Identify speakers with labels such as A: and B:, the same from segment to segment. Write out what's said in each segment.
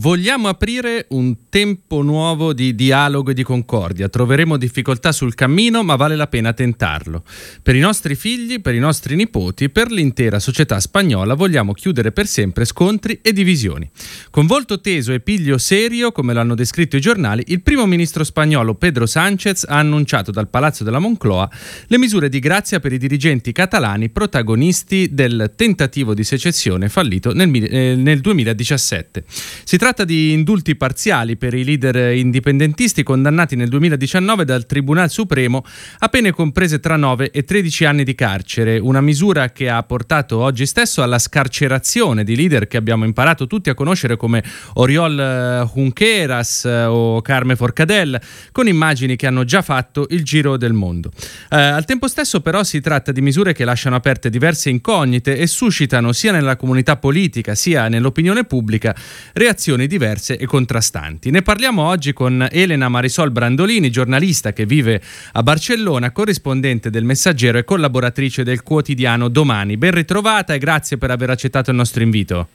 A: Vogliamo aprire un tempo nuovo di dialogo e di concordia. Troveremo difficoltà sul cammino, ma vale la pena tentarlo. Per i nostri figli, per i nostri nipoti, per l'intera società spagnola vogliamo chiudere per sempre scontri e divisioni. Con volto teso e piglio serio, come l'hanno descritto i giornali, il primo ministro spagnolo Pedro Sánchez ha annunciato dal Palazzo della Moncloa le misure di grazia per i dirigenti catalani protagonisti del tentativo di secessione fallito nel, eh, nel 2017. Si tratta tratta di indulti parziali per i leader indipendentisti condannati nel 2019 dal Tribunale Supremo a pene comprese tra 9 e 13 anni di carcere, una misura che ha portato oggi stesso alla scarcerazione di leader che abbiamo imparato tutti a conoscere come Oriol eh, Junqueras eh, o Carme Forcadell, con immagini che hanno già fatto il giro del mondo. Eh, al tempo stesso però si tratta di misure che lasciano aperte diverse incognite e suscitano sia nella comunità politica sia nell'opinione pubblica reazioni posizioni diverse e contrastanti. Ne parliamo oggi con Elena Marisol Brandolini, giornalista che vive a Barcellona, corrispondente del Messaggero e collaboratrice del quotidiano Domani. Ben ritrovata e grazie per aver accettato il nostro invito.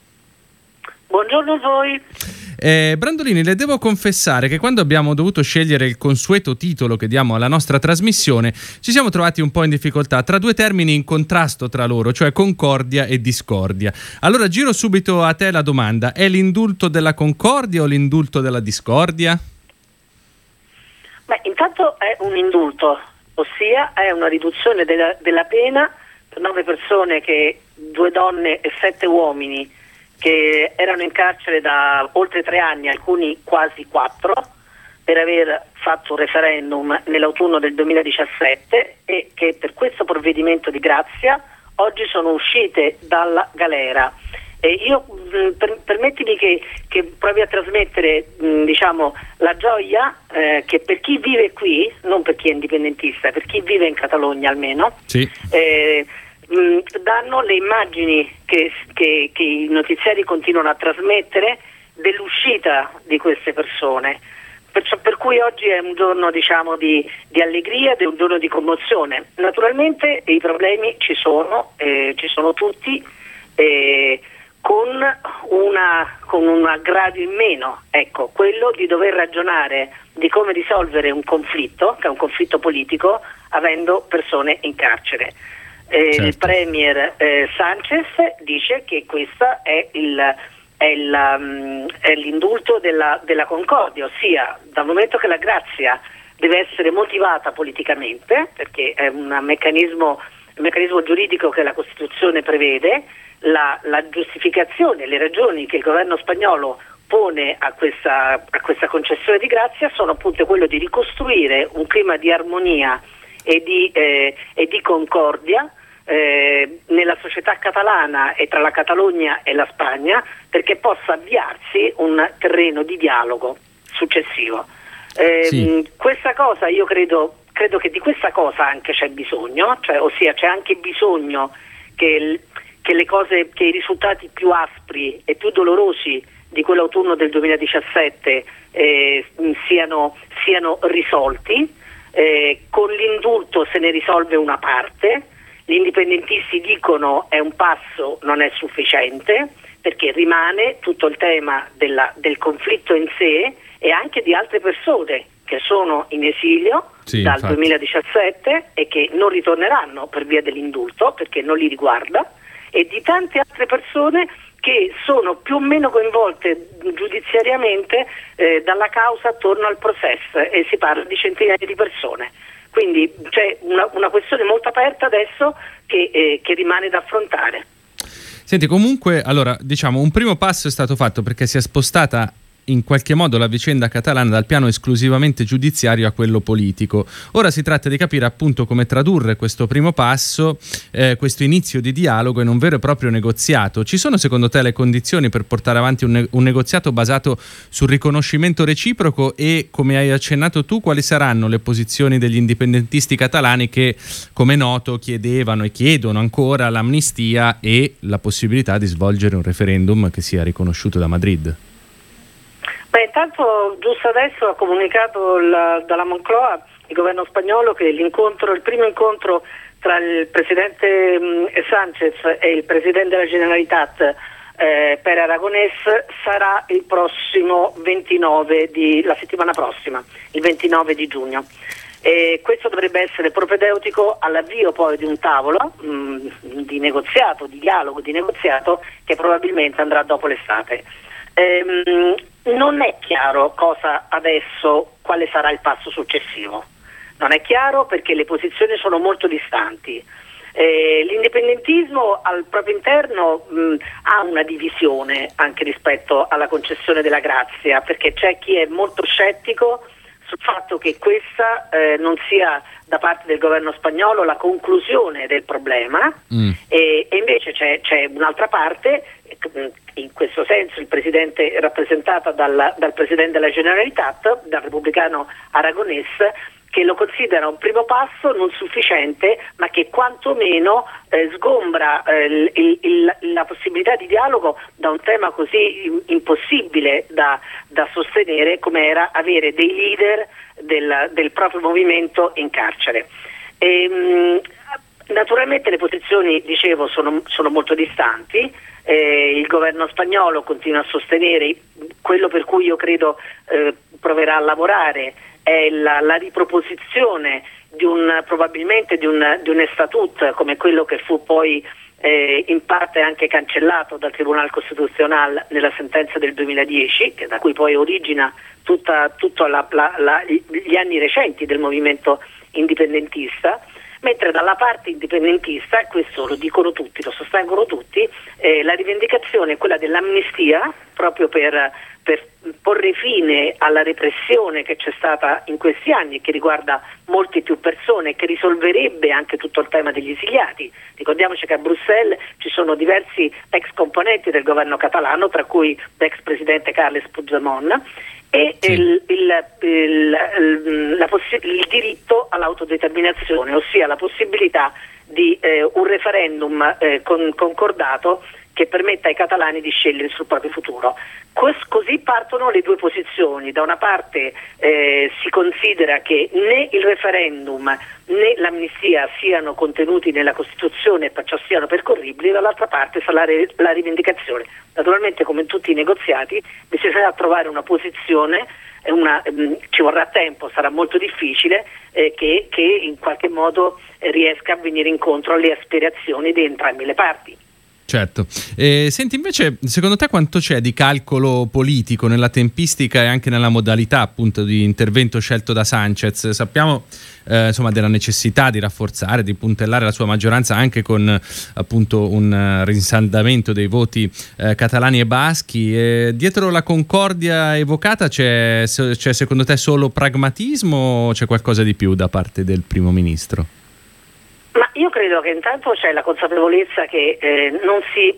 B: Buongiorno a voi.
A: Eh, Brandolini, le devo confessare che quando abbiamo dovuto scegliere il consueto titolo che diamo alla nostra trasmissione, ci siamo trovati un po' in difficoltà tra due termini in contrasto tra loro, cioè concordia e discordia. Allora giro subito a te la domanda: è l'indulto della concordia o l'indulto della discordia?
B: Beh, intanto è un indulto, ossia è una riduzione della, della pena per nove persone che due donne e sette uomini che erano in carcere da oltre tre anni, alcuni quasi quattro, per aver fatto un referendum nell'autunno del 2017 e che per questo provvedimento di grazia oggi sono uscite dalla galera. E io mh, per, permettimi che, che, provi a trasmettere mh, diciamo, la gioia eh, che per chi vive qui, non per chi è indipendentista, per chi vive in Catalogna almeno,
A: sì.
B: eh, mh, danno le immagini che, che, che i notiziari continuano a trasmettere dell'uscita di queste persone. Perciò, per cui oggi è un giorno diciamo, di, di, allegria è un giorno di commozione. Naturalmente i problemi ci sono, eh, ci sono tutti, eh, con, una, con, un aggravio in meno, ecco, quello di dover ragionare di come risolvere un conflitto, che è un conflitto politico, avendo persone in carcere. Eh, certo. Il Premier eh, Sanchez dice che questo è, il, è, il, um, è l'indulto della, della, concordia, ossia dal momento che la grazia deve essere motivata politicamente, perché è un meccanismo, un meccanismo giuridico che la Costituzione prevede, la, la, giustificazione, le ragioni che il governo spagnolo pone a questa, a questa concessione di grazia sono appunto quello di ricostruire un clima di armonia e di, eh, e di concordia eh, nella società catalana e tra la Catalogna e la Spagna perché possa avviarsi un terreno di dialogo successivo. Eh, sì. Questa cosa io credo, credo, che di questa cosa anche c'è bisogno, cioè, ossia c'è anche bisogno che, che, cose, che i risultati più aspri e più dolorosi di quell'autunno del 2017 eh, siano, siano, risolti. Eh, con l'indulto se ne risolve una parte, gli indipendentisti dicono è un passo, non è sufficiente, perché rimane tutto il tema della, del conflitto in sé e anche di altre persone che sono in esilio sì, dal infatti. 2017 e che non ritorneranno per via dell'indulto perché non li riguarda e di tante altre persone che sono più o meno coinvolte giudiziariamente eh, dalla causa attorno al processo e si parla di centinaia di persone. Quindi c'è una, una questione molto aperta adesso che, eh, che rimane da affrontare.
A: Senti, comunque, allora, diciamo, un primo passo è stato fatto perché si è spostata in qualche modo la vicenda catalana dal piano esclusivamente giudiziario a quello politico. Ora si tratta di capire appunto come tradurre questo primo passo, eh, questo inizio di dialogo in un vero e proprio negoziato. Ci sono secondo te le condizioni per portare avanti un, ne- un negoziato basato sul riconoscimento reciproco e come hai accennato tu quali saranno le posizioni degli indipendentisti catalani che come noto chiedevano e chiedono ancora l'amnistia e la possibilità di svolgere un referendum che sia riconosciuto da Madrid?
B: Beh, intanto giusto adesso ha comunicato la, dalla Moncloa il governo spagnolo che il primo incontro tra il presidente mh, Sanchez e il presidente della Generalitat eh, per Aragonés sarà il prossimo 29 di, la settimana prossima, il 29 di giugno. E questo dovrebbe essere propedeutico all'avvio poi di un tavolo mh, di negoziato, di dialogo, di negoziato che probabilmente andrà dopo l'estate. Ehm, non è chiaro cosa adesso, quale sarà il passo successivo. Non è chiaro perché le posizioni sono molto distanti. Eh, l'indipendentismo al proprio interno mh, ha una divisione anche rispetto alla concessione della grazia, perché c'è chi è molto scettico sul fatto che questa eh, non sia da parte del governo spagnolo la conclusione del problema mm. e, e, invece c'è, c'è, un'altra parte, in questo senso il presidente rappresentata dal, dal presidente della Generalitat, dal repubblicano Aragonés, che lo considera un primo passo non sufficiente, ma che quantomeno eh, sgombra eh, il, il, la possibilità di dialogo da un tema così impossibile da, da sostenere come era avere dei leader del, del proprio movimento in carcere. E, ehm, naturalmente le posizioni, dicevo, sono, sono molto distanti. Eh, il governo spagnolo continua a sostenere. Quello per cui io credo eh, proverà a lavorare è la, la riproposizione di un, probabilmente di un, di un estatut come quello che fu poi eh, in parte anche cancellato dal Tribunale Costituzionale nella sentenza del 2010, da cui poi origina tutti gli anni recenti del movimento indipendentista, mentre dalla parte indipendentista, e questo lo dicono tutti, lo sostengono tutti, eh, la rivendicazione è quella dell'amnistia proprio per per porre fine alla repressione che c'è stata in questi anni e che riguarda molte più persone e che risolverebbe anche tutto il tema degli esiliati. Ricordiamoci che a Bruxelles ci sono diversi ex componenti del governo catalano, tra cui l'ex presidente Carles Puigdemont, e sì. il, il, il, possi- il, diritto all'autodeterminazione, ossia la possibilità di eh, un referendum eh, con, concordato che permetta ai catalani di scegliere sul proprio futuro. Così partono le due posizioni. Da una parte eh, si considera che né il referendum né l'amnistia siano contenuti nella Costituzione e perciò siano percorribili, dall'altra parte sarà la rivendicazione. Naturalmente come in tutti i negoziati bisognerà trovare una posizione, una, mm, ci vorrà tempo, sarà molto difficile, eh, che, che in qualche modo riesca a venire incontro alle aspirazioni di entrambe le parti.
A: Certo. Eh, senti invece, secondo te quanto c'è di calcolo politico nella tempistica e anche nella modalità appunto di intervento scelto da Sanchez? Sappiamo eh, insomma della necessità di rafforzare, di puntellare la sua maggioranza anche con appunto un uh, rinsaldamento dei voti eh, catalani e baschi. E dietro la concordia evocata c'è, c'è secondo te solo pragmatismo o c'è qualcosa di più da parte del primo ministro?
B: Io credo che intanto c'è la consapevolezza che eh, non si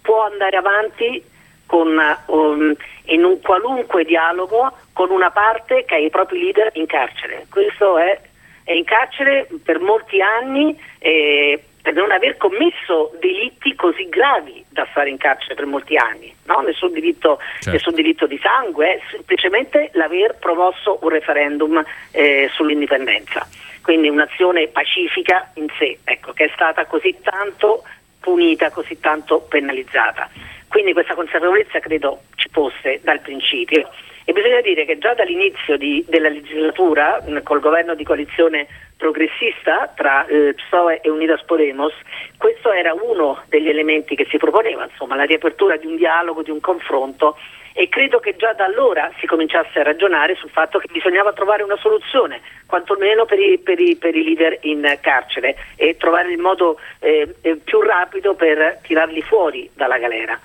B: può andare avanti con, um, in un qualunque dialogo con una parte che ha i propri leader in carcere. Questo è, è in carcere per molti anni eh, per non aver commesso delitti così gravi da stare in carcere per molti anni, no? nessun, diritto, certo. nessun, diritto, di sangue, è semplicemente l'aver promosso un referendum eh, sull'indipendenza quindi un'azione pacifica in sé, ecco, che è stata così tanto punita, così tanto penalizzata. Quindi questa consapevolezza credo ci fosse dal principio e bisogna dire che già dall'inizio di, della legislatura, col governo di coalizione progressista tra eh, PSOE e Unidas Podemos, questo era uno degli elementi che si proponeva, insomma la riapertura di un dialogo, di un confronto e credo che già da allora si cominciasse a ragionare sul fatto che bisognava trovare una soluzione, quantomeno per i, per i, per i leader in carcere e trovare il modo eh, eh più rapido per tirarli fuori dalla galera.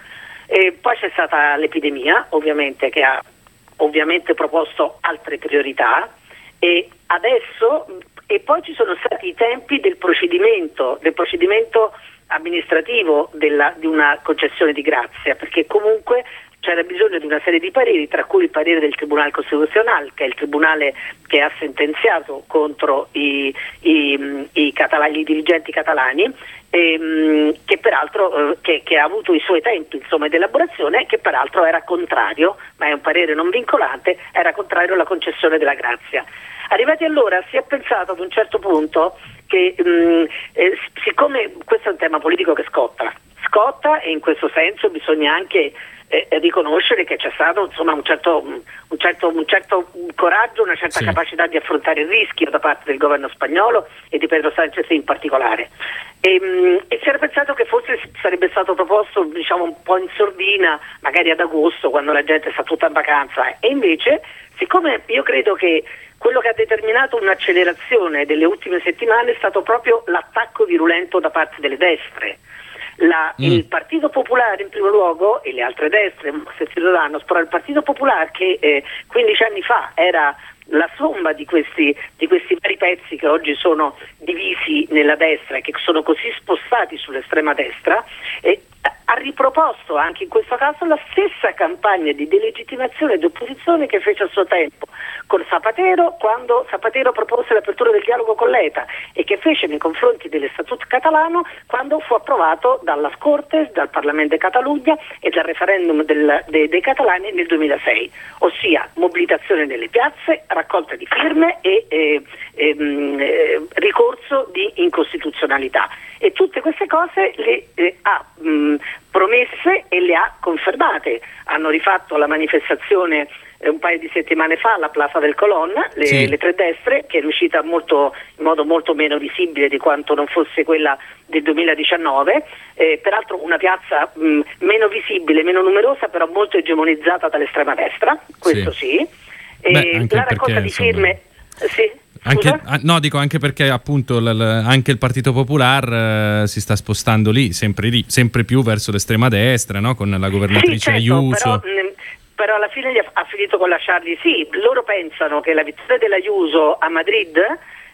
B: E poi c'è stata l'epidemia, ovviamente, che ha ovviamente proposto altre priorità e adesso e poi ci sono stati i tempi del procedimento, del procedimento amministrativo della, di una concessione di grazia, perché comunque c'era bisogno di una serie di pareri, tra cui il parere del Tribunale Costituzionale, che è il tribunale che ha sentenziato contro i, i, i, catalani, i dirigenti catalani, ehm, che peraltro eh, che, che ha avuto i suoi tempi insomma, di elaborazione, che peraltro era contrario, ma è un parere non vincolante, era contrario alla concessione della grazia. Arrivati allora si è pensato ad un certo punto che mh, mm, eh, siccome questo è un tema politico che scotta, scotta e in questo senso bisogna anche eh, riconoscere che c'è stato insomma, un, certo, un, certo, un, certo, coraggio, una certa sì. capacità di affrontare il rischio da parte del governo spagnolo e di Pedro Sanchez in particolare. E, mh, e si era pensato che forse sarebbe stato proposto diciamo, un po' in sordina, magari ad agosto, quando la gente sta tutta in vacanza, e invece, siccome io credo che quello che ha determinato un'accelerazione delle ultime settimane è stato proprio l'attacco virulento da parte delle destre la, mm. il Partito Popolare in primo luogo e le altre destre, se si dovranno, però il Partito Popolare che eh, 15 anni fa era la somma di questi, di questi, vari pezzi che oggi sono divisi nella destra e che sono così spostati sull'estrema destra, eh, ha riproposto anche in questo caso la stessa campagna di delegittimazione e di opposizione che fece a suo tempo con Zapatero quando Zapatero propose l'apertura del dialogo con l'ETA e che fece nei confronti dell'Estatut catalano quando fu approvato dalla Cortes, dal Parlamento di Catalogna e dal referendum del, de, dei catalani nel 2006, ossia mobilitazione nelle piazze, raccolta di firme e eh, eh, ricorso di incostituzionalità. E tutte queste cose le eh, ha mh, promesse e le ha confermate. Hanno rifatto la manifestazione eh, un paio di settimane fa alla Plaza del Colon, le, sì. le tre destre, che è riuscita molto, in modo molto meno visibile di quanto non fosse quella del 2019, eh, peraltro una piazza mh, meno visibile, meno numerosa, però molto egemonizzata dall'estrema destra, questo sì. sì.
A: Beh, la raccolta di firme... Sì. Anche, no, dico anche perché appunto l, l, anche il Partito Popolare eh, si sta spostando lì sempre, lì, sempre, più verso l'estrema destra, no? con la governatrice sì, certo, Ayuso.
B: Però, però, alla fine ha, ha finito con lasciarli sì. Loro pensano che la vittoria dell'Ayuso a Madrid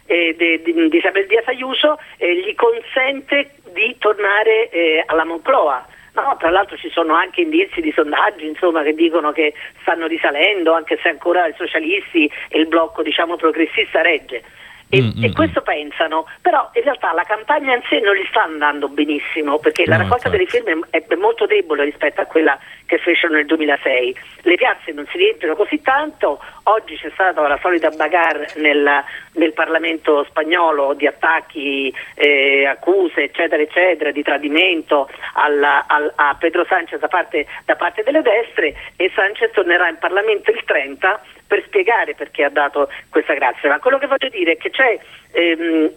B: eh, di, di, di Isabel Díaz Ayuso eh, gli consente di tornare eh, alla Moncloa No, tra l'altro ci sono anche indizi di sondaggi insomma, che dicono che stanno risalendo, anche se ancora i socialisti e il blocco diciamo, progressista regge. E, mm, e, mm, questo mm. pensano, però in realtà la campagna in sé non gli sta andando benissimo perché no, la raccolta delle firme è molto debole rispetto a quella che fecero nel 2006. Le piazze non si riempiono così tanto, oggi c'è stata la solita bagarre nel, nel Parlamento spagnolo di attacchi, eh, accuse eccetera eccetera, di tradimento alla, al, a Pedro Sanchez da parte, da parte delle destre e Sanchez tornerà in Parlamento il 30 per spiegare perché ha dato questa grazia. Ma quello che voglio dire è che c'è, ehm,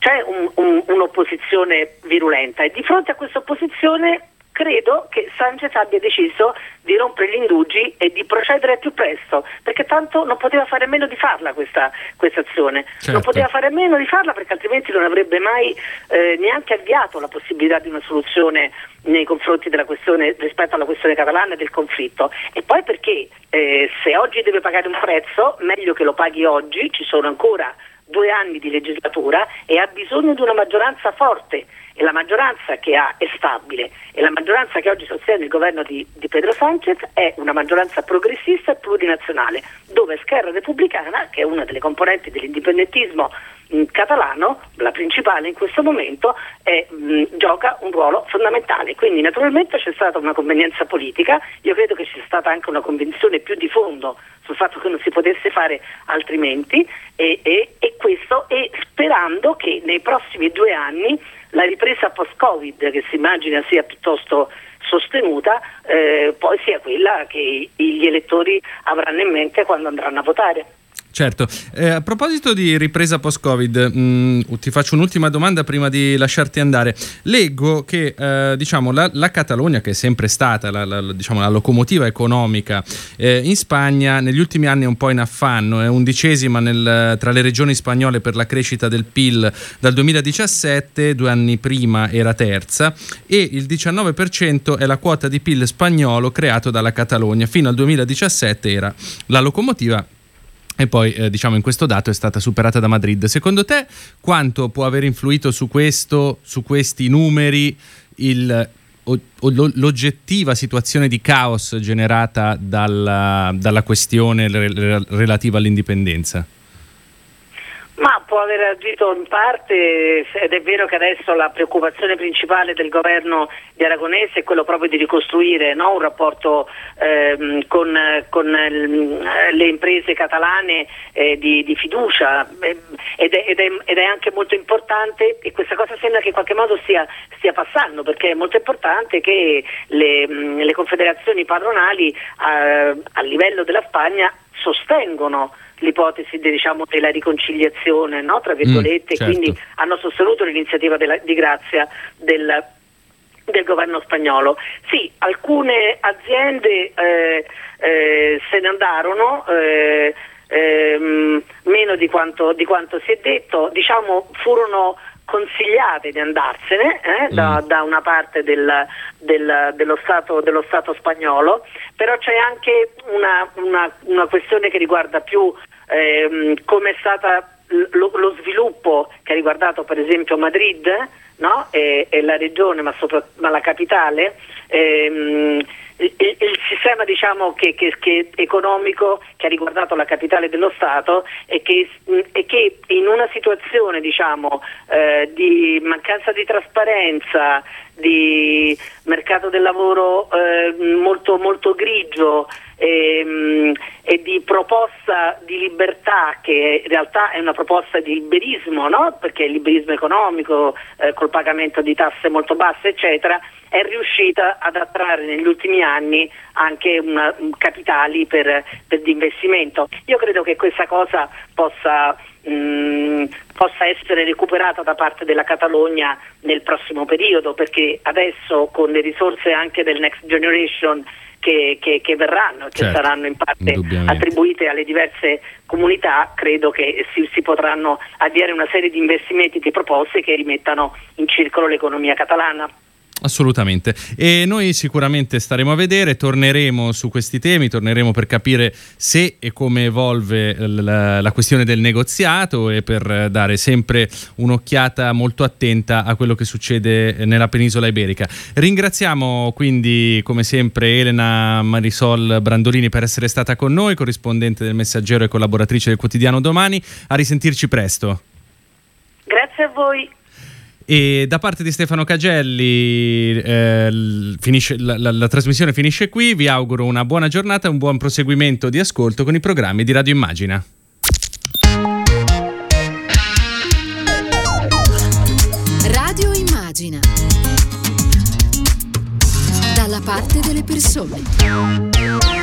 B: c'è un, un, un'opposizione virulenta e di fronte a questa opposizione credo che Sanchez abbia deciso di rompere gli indugi e di procedere più presto, perché tanto non poteva fare a meno di farla questa, questa azione, certo. non poteva fare a meno di farla perché altrimenti non avrebbe mai eh, neanche avviato la possibilità di una soluzione nei confronti della questione rispetto alla questione catalana e del conflitto e poi perché eh, se oggi deve pagare un prezzo meglio che lo paghi oggi, ci sono ancora due anni di legislatura e ha bisogno di una maggioranza forte. E la maggioranza che ha è stabile. E la maggioranza che oggi sostiene il governo di, di Pedro Sanchez è una maggioranza progressista e plurinazionale dove Scherra Repubblicana, che è una delle componenti dell'indipendentismo catalano, la principale in questo momento, è, mh, gioca un ruolo fondamentale. Quindi naturalmente c'è stata una convenienza politica, io credo che sia stata anche una convinzione più di fondo sul fatto che non si potesse fare altrimenti e, e, e questo e sperando che nei prossimi due anni la ripresa post-Covid, che si immagina sia piuttosto sostenuta, eh, poi sia quella che gli elettori avranno in mente quando andranno a votare.
A: Certo, eh, a proposito di ripresa post-Covid, mh, mm, ti faccio un'ultima domanda prima di lasciarti andare. Leggo che eh, diciamo, la, la, Catalogna, che è sempre stata la, la, diciamo, la locomotiva economica eh, in Spagna, negli ultimi anni è un po' in affanno, è undicesima nel, tra le regioni spagnole per la crescita del PIL dal 2017, due anni prima era terza, e il 19% è la quota di PIL spagnolo creato dalla Catalogna, fino al 2017 era la locomotiva e poi eh, diciamo in questo dato è stata superata da Madrid. Secondo te quanto può aver influito su questo, su questi numeri, il, l'oggettiva situazione di caos generata dalla, dalla questione re, relativa all'indipendenza?
B: Ma può aver agito in parte ed è vero che adesso la preoccupazione principale del governo di Aragonese è quello proprio di ricostruire no? un rapporto ehm, con, con, le imprese catalane eh, di, di, fiducia ehm, ed è, ed, è, ed è, anche molto importante e questa cosa sembra che in qualche modo stia, stia passando perché è molto importante che le, le confederazioni padronali a, a livello della Spagna sostengono l'ipotesi de, diciamo, della riconciliazione, no? tra virgolette, mm, certo. quindi hanno sostenuto l'iniziativa della, di grazia del, del, governo spagnolo. Sì, alcune aziende eh, eh, se ne andarono. Eh, ehm, meno di quanto, di quanto, si è detto, diciamo furono consigliate di andarsene eh, mm. da, da, una parte del, del, dello, stato, dello, stato, spagnolo, però c'è anche una, una, una questione che riguarda più ehm, come è stato lo, lo, sviluppo che ha riguardato per esempio Madrid no? e, e, la regione, ma, sopra, ma la capitale. Ehm, il, il, sistema diciamo, che, che, che economico che ha riguardato la capitale dello Stato e che, e che in una situazione diciamo, eh, di mancanza di trasparenza, di mercato del lavoro eh, molto, molto grigio e, ehm, e, di proposta di libertà che in realtà è una proposta di liberismo, no? perché il liberismo economico eh, col pagamento di tasse molto basse eccetera è riuscita ad attrarre negli ultimi anni anche una, capitali per, per l'investimento. Io credo che questa cosa possa mh, mm, possa essere recuperata da parte della Catalogna nel prossimo periodo perché adesso con le risorse anche del Next Generation che, che, che verranno, certo, che saranno in parte attribuite alle diverse comunità, credo che si, si potranno avviare una serie di investimenti, di proposte che rimettano in circolo l'economia catalana.
A: Assolutamente. E noi sicuramente staremo a vedere, torneremo su questi temi, torneremo per capire se e come evolve la, la, questione del negoziato e per dare sempre un'occhiata molto attenta a quello che succede nella penisola iberica. Ringraziamo quindi come sempre Elena Marisol Brandolini per essere stata con noi, corrispondente del Messaggero e collaboratrice del quotidiano Domani. A risentirci presto.
B: Grazie a voi.
A: E da parte di Stefano Cagelli eh, finisce, la, la, la, trasmissione finisce qui, vi auguro una buona giornata e un buon proseguimento di ascolto con i programmi di Radio Immagina.
C: Radio Immagina. Dalla parte delle persone.